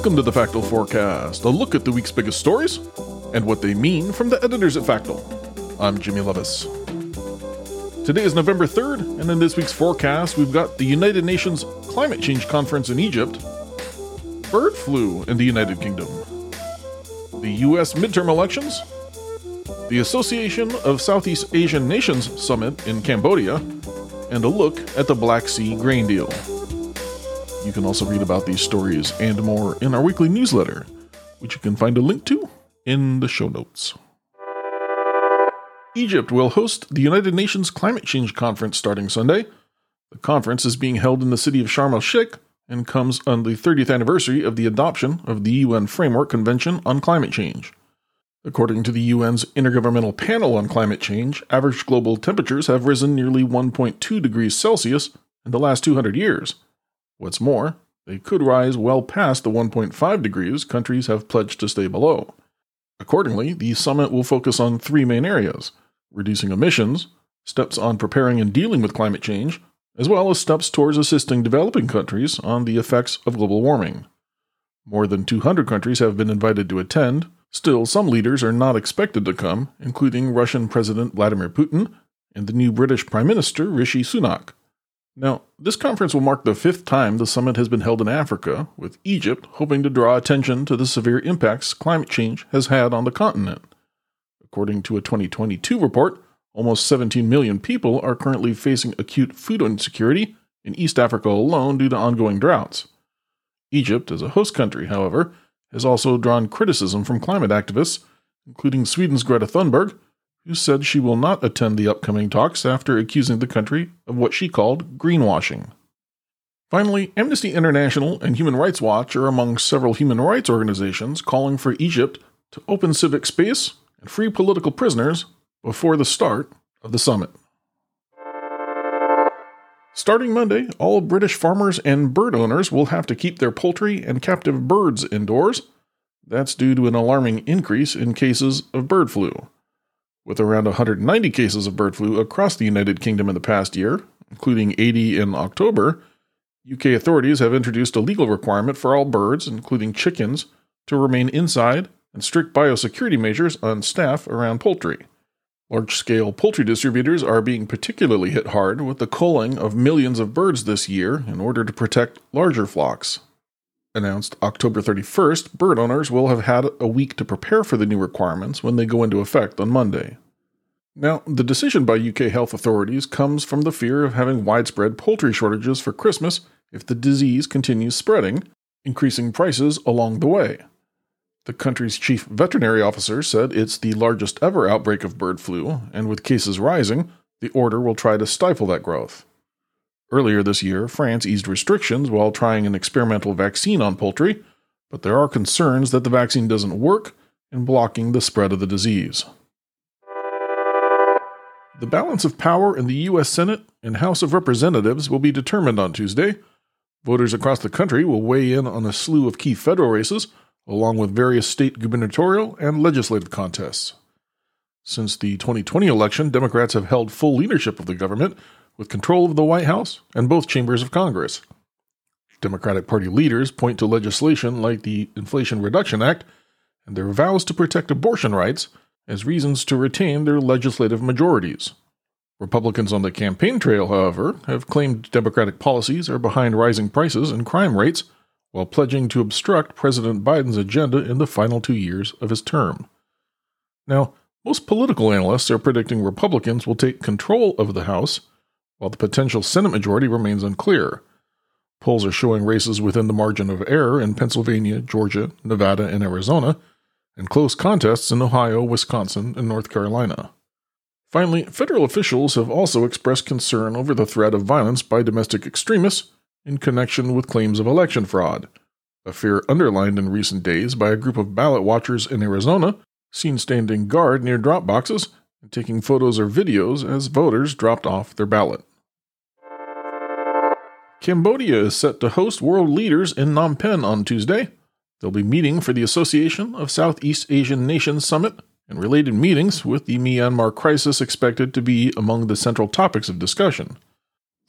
Welcome to the Factal Forecast, a look at the week's biggest stories and what they mean from the editors at Factal. I'm Jimmy Levis. Today is November 3rd, and in this week's forecast, we've got the United Nations Climate Change Conference in Egypt, bird flu in the United Kingdom, the U.S. midterm elections, the Association of Southeast Asian Nations Summit in Cambodia, and a look at the Black Sea grain deal. You can also read about these stories and more in our weekly newsletter, which you can find a link to in the show notes. Egypt will host the United Nations Climate Change Conference starting Sunday. The conference is being held in the city of Sharm el Sheikh and comes on the 30th anniversary of the adoption of the UN Framework Convention on Climate Change. According to the UN's Intergovernmental Panel on Climate Change, average global temperatures have risen nearly 1.2 degrees Celsius in the last 200 years. What's more, they could rise well past the 1.5 degrees countries have pledged to stay below. Accordingly, the summit will focus on three main areas reducing emissions, steps on preparing and dealing with climate change, as well as steps towards assisting developing countries on the effects of global warming. More than 200 countries have been invited to attend. Still, some leaders are not expected to come, including Russian President Vladimir Putin and the new British Prime Minister Rishi Sunak. Now, this conference will mark the fifth time the summit has been held in Africa, with Egypt hoping to draw attention to the severe impacts climate change has had on the continent. According to a 2022 report, almost 17 million people are currently facing acute food insecurity in East Africa alone due to ongoing droughts. Egypt, as a host country, however, has also drawn criticism from climate activists, including Sweden's Greta Thunberg, who said she will not attend the upcoming talks after accusing the country of what she called greenwashing. Finally, Amnesty International and Human Rights Watch are among several human rights organizations calling for Egypt to open civic space and free political prisoners before the start of the summit. Starting Monday, all British farmers and bird owners will have to keep their poultry and captive birds indoors. That's due to an alarming increase in cases of bird flu. With around 190 cases of bird flu across the United Kingdom in the past year, including 80 in October, UK authorities have introduced a legal requirement for all birds, including chickens, to remain inside and strict biosecurity measures on staff around poultry. Large scale poultry distributors are being particularly hit hard with the culling of millions of birds this year in order to protect larger flocks announced October 31st, bird owners will have had a week to prepare for the new requirements when they go into effect on Monday. Now, the decision by UK health authorities comes from the fear of having widespread poultry shortages for Christmas if the disease continues spreading, increasing prices along the way. The country's chief veterinary officer said it's the largest ever outbreak of bird flu, and with cases rising, the order will try to stifle that growth. Earlier this year, France eased restrictions while trying an experimental vaccine on poultry, but there are concerns that the vaccine doesn't work in blocking the spread of the disease. The balance of power in the U.S. Senate and House of Representatives will be determined on Tuesday. Voters across the country will weigh in on a slew of key federal races, along with various state gubernatorial and legislative contests. Since the 2020 election, Democrats have held full leadership of the government, with control of the White House and both chambers of Congress. Democratic Party leaders point to legislation like the Inflation Reduction Act and their vows to protect abortion rights as reasons to retain their legislative majorities. Republicans on the campaign trail, however, have claimed Democratic policies are behind rising prices and crime rates while pledging to obstruct President Biden's agenda in the final two years of his term. Now, most political analysts are predicting Republicans will take control of the House while the potential Senate majority remains unclear. Polls are showing races within the margin of error in Pennsylvania, Georgia, Nevada, and Arizona, and close contests in Ohio, Wisconsin, and North Carolina. Finally, federal officials have also expressed concern over the threat of violence by domestic extremists in connection with claims of election fraud, a fear underlined in recent days by a group of ballot watchers in Arizona seen standing guard near drop boxes and taking photos or videos as voters dropped off their ballot. Cambodia is set to host world leaders in Phnom Penh on Tuesday. They'll be meeting for the Association of Southeast Asian Nations Summit and related meetings with the Myanmar crisis expected to be among the central topics of discussion.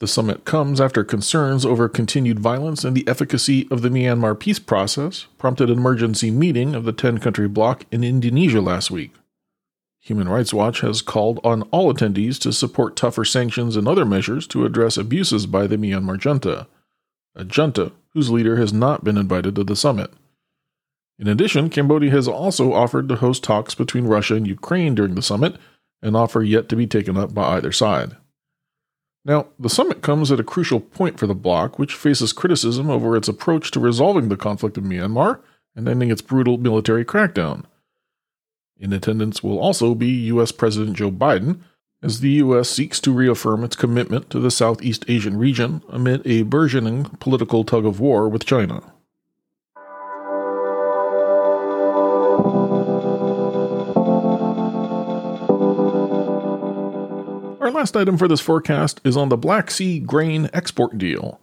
The summit comes after concerns over continued violence and the efficacy of the Myanmar peace process prompted an emergency meeting of the 10 country bloc in Indonesia last week. Human Rights Watch has called on all attendees to support tougher sanctions and other measures to address abuses by the Myanmar junta, a junta whose leader has not been invited to the summit. In addition, Cambodia has also offered to host talks between Russia and Ukraine during the summit, an offer yet to be taken up by either side. Now, the summit comes at a crucial point for the bloc, which faces criticism over its approach to resolving the conflict in Myanmar and ending its brutal military crackdown. In attendance will also be U.S. President Joe Biden, as the U.S. seeks to reaffirm its commitment to the Southeast Asian region amid a burgeoning political tug of war with China. Last item for this forecast is on the Black Sea grain export deal.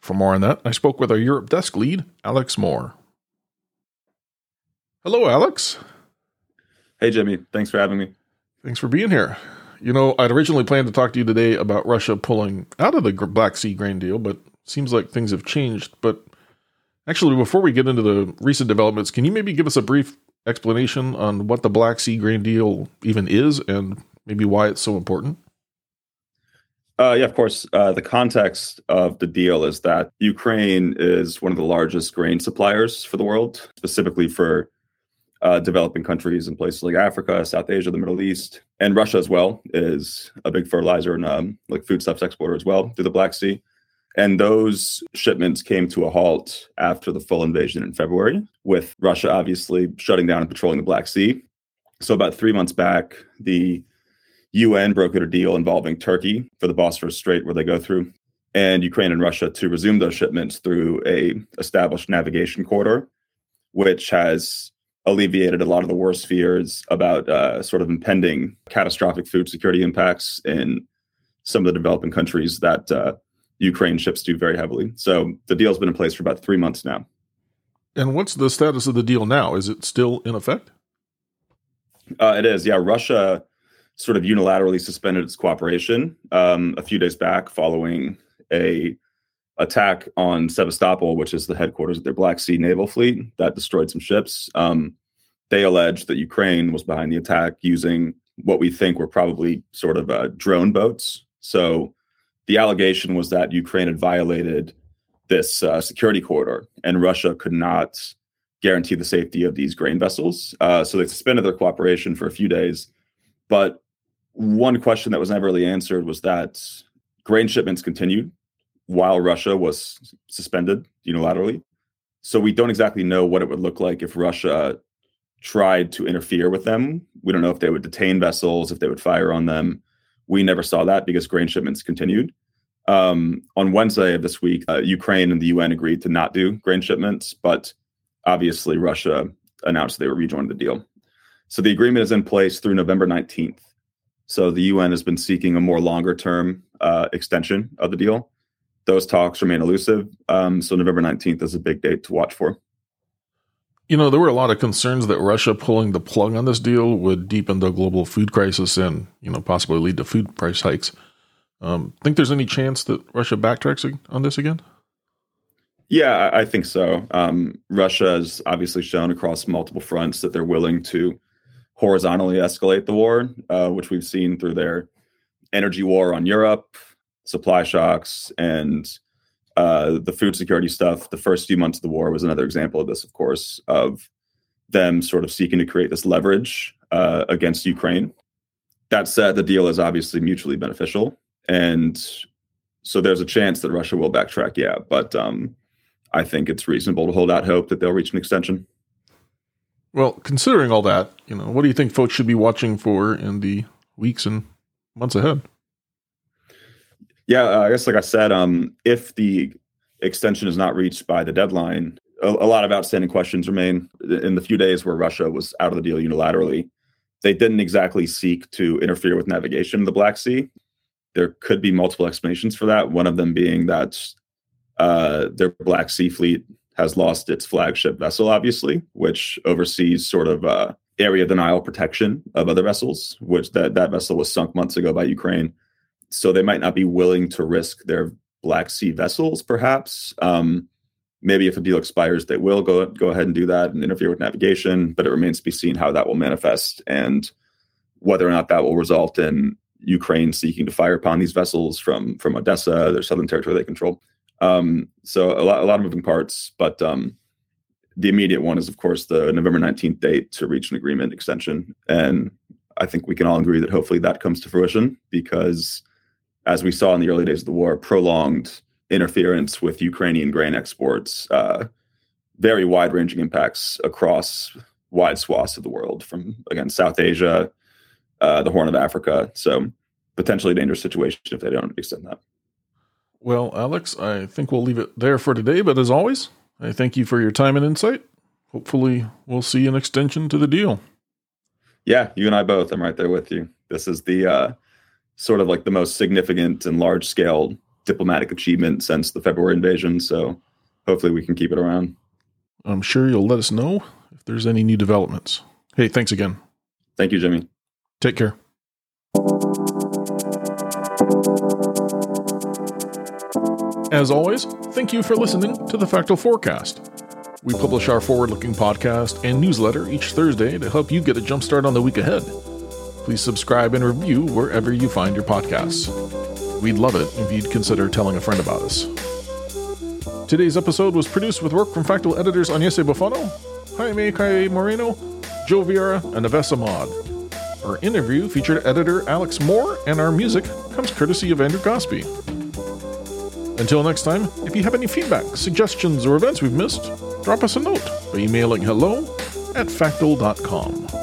For more on that, I spoke with our Europe desk lead, Alex Moore. Hello, Alex. Hey, Jimmy. Thanks for having me. Thanks for being here. You know, I'd originally planned to talk to you today about Russia pulling out of the Black Sea grain deal, but seems like things have changed. But actually, before we get into the recent developments, can you maybe give us a brief explanation on what the Black Sea grain deal even is and maybe why it's so important? Uh, yeah, of course. Uh, the context of the deal is that Ukraine is one of the largest grain suppliers for the world, specifically for uh, developing countries in places like Africa, South Asia, the Middle East, and Russia as well is a big fertilizer and um, like foodstuffs exporter as well through the Black Sea. And those shipments came to a halt after the full invasion in February, with Russia obviously shutting down and patrolling the Black Sea. So, about three months back, the UN brokered a deal involving Turkey for the Bosphorus Strait where they go through, and Ukraine and Russia to resume those shipments through a established navigation corridor, which has alleviated a lot of the worst fears about uh, sort of impending catastrophic food security impacts in some of the developing countries that uh, Ukraine ships to very heavily. So the deal's been in place for about three months now. And what's the status of the deal now? Is it still in effect? Uh, it is. Yeah, Russia sort of unilaterally suspended its cooperation um, a few days back following a attack on Sevastopol, which is the headquarters of their Black Sea naval fleet that destroyed some ships. Um, they alleged that Ukraine was behind the attack using what we think were probably sort of uh, drone boats. So the allegation was that Ukraine had violated this uh, security corridor, and Russia could not guarantee the safety of these grain vessels. Uh, so they suspended their cooperation for a few days. But one question that was never really answered was that grain shipments continued while Russia was suspended unilaterally. So we don't exactly know what it would look like if Russia tried to interfere with them. We don't know if they would detain vessels, if they would fire on them. We never saw that because grain shipments continued. Um, on Wednesday of this week, uh, Ukraine and the UN agreed to not do grain shipments, but obviously Russia announced they were rejoining the deal. So the agreement is in place through November 19th. So the UN has been seeking a more longer term uh, extension of the deal. Those talks remain elusive. Um, so November 19th is a big date to watch for. You know, there were a lot of concerns that Russia pulling the plug on this deal would deepen the global food crisis and, you know, possibly lead to food price hikes. Um, think there's any chance that Russia backtracks on this again? Yeah, I think so. Um, Russia has obviously shown across multiple fronts that they're willing to horizontally escalate the war, uh, which we've seen through their energy war on Europe, supply shocks, and uh, the food security stuff. The first few months of the war was another example of this, of course, of them sort of seeking to create this leverage uh, against Ukraine. That said, the deal is obviously mutually beneficial, and so there's a chance that Russia will backtrack. Yeah, but um, I think it's reasonable to hold out hope that they'll reach an extension. Well, considering all that, you know, what do you think folks should be watching for in the weeks and months ahead? Yeah, uh, I guess like I said, um, if the extension is not reached by the deadline, a, a, lot of outstanding questions remain. In the few days where Russia was out of the deal unilaterally, they didn't exactly seek to interfere with navigation in the Black Sea. There could be multiple explanations for that. One of them being that uh, their Black Sea fleet has lost its flagship vessel, obviously, which oversees sort of uh, area denial protection of other vessels, which that, that vessel was sunk months ago by Ukraine. So they might not be willing to risk their Black Sea vessels, perhaps. Um, maybe if a deal expires, they will go go ahead and do that and interfere with navigation. But it remains to be seen how that will manifest and whether or not that will result in Ukraine seeking to fire upon these vessels from from Odessa, their southern territory they control. Um, so a lot a lot of moving parts, but um, the immediate one is of course the November nineteenth date to reach an agreement extension, and I think we can all agree that hopefully that comes to fruition because, as we saw in the early days of the war, prolonged interference with Ukrainian grain exports, uh, very wide ranging impacts across wide swaths of the world, from again South Asia, uh, the Horn of Africa. So potentially dangerous situation if they don't extend that. Well, Alex, I think we'll leave it there for today. But as always, I thank you for your time and insight. Hopefully, we'll see an extension to the deal. Yeah, you and I both. I'm right there with you. This is the uh, sort of like the most significant and large scale diplomatic achievement since the February invasion. So hopefully we can keep it around. I'm sure you'll let us know if there's any new developments. Hey, thanks again. Thank you, Jimmy. Take care. As always, thank you for listening to the Factal Forecast. We publish our forward looking podcast and newsletter each Thursday to help you get a jumpstart on the week ahead. Please subscribe and review wherever you find your podcasts. We'd love it if you'd consider telling a friend about us. Today's episode was produced with work from Factal editors Agnese Boffano, Jaime Kai Moreno, Joe Vieira, and Avessa Mod. Our interview featured editor Alex Moore, and our music comes courtesy of Andrew Gosby. Until next time, if you have any feedback, suggestions, or events we've missed, drop us a note by emailing hello at factal.com.